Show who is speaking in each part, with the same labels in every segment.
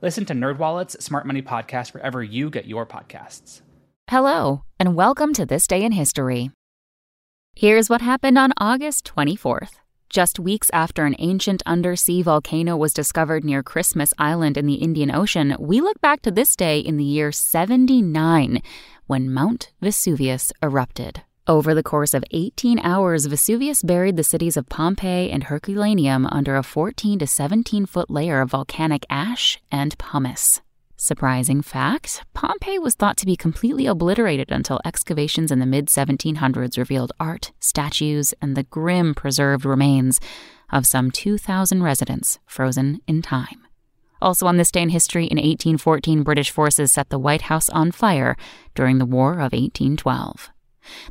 Speaker 1: Listen to NerdWallet's Smart Money Podcast wherever you get your podcasts.
Speaker 2: Hello, and welcome to This Day in History. Here's what happened on August 24th. Just weeks after an ancient undersea volcano was discovered near Christmas Island in the Indian Ocean, we look back to this day in the year 79 when Mount Vesuvius erupted. Over the course of 18 hours, Vesuvius buried the cities of Pompeii and Herculaneum under a 14 to 17 foot layer of volcanic ash and pumice. Surprising fact Pompeii was thought to be completely obliterated until excavations in the mid 1700s revealed art, statues, and the grim preserved remains of some 2,000 residents frozen in time. Also on this day in history, in 1814, British forces set the White House on fire during the War of 1812.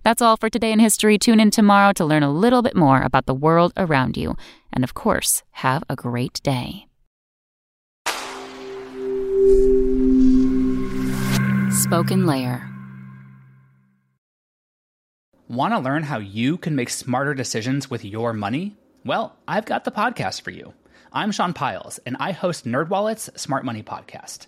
Speaker 2: That's all for today in history. Tune in tomorrow to learn a little bit more about the world around you. And of course, have a great day. Spoken Layer.
Speaker 1: Want to learn how you can make smarter decisions with your money? Well, I've got the podcast for you. I'm Sean Pyles, and I host NerdWallet's Smart Money Podcast.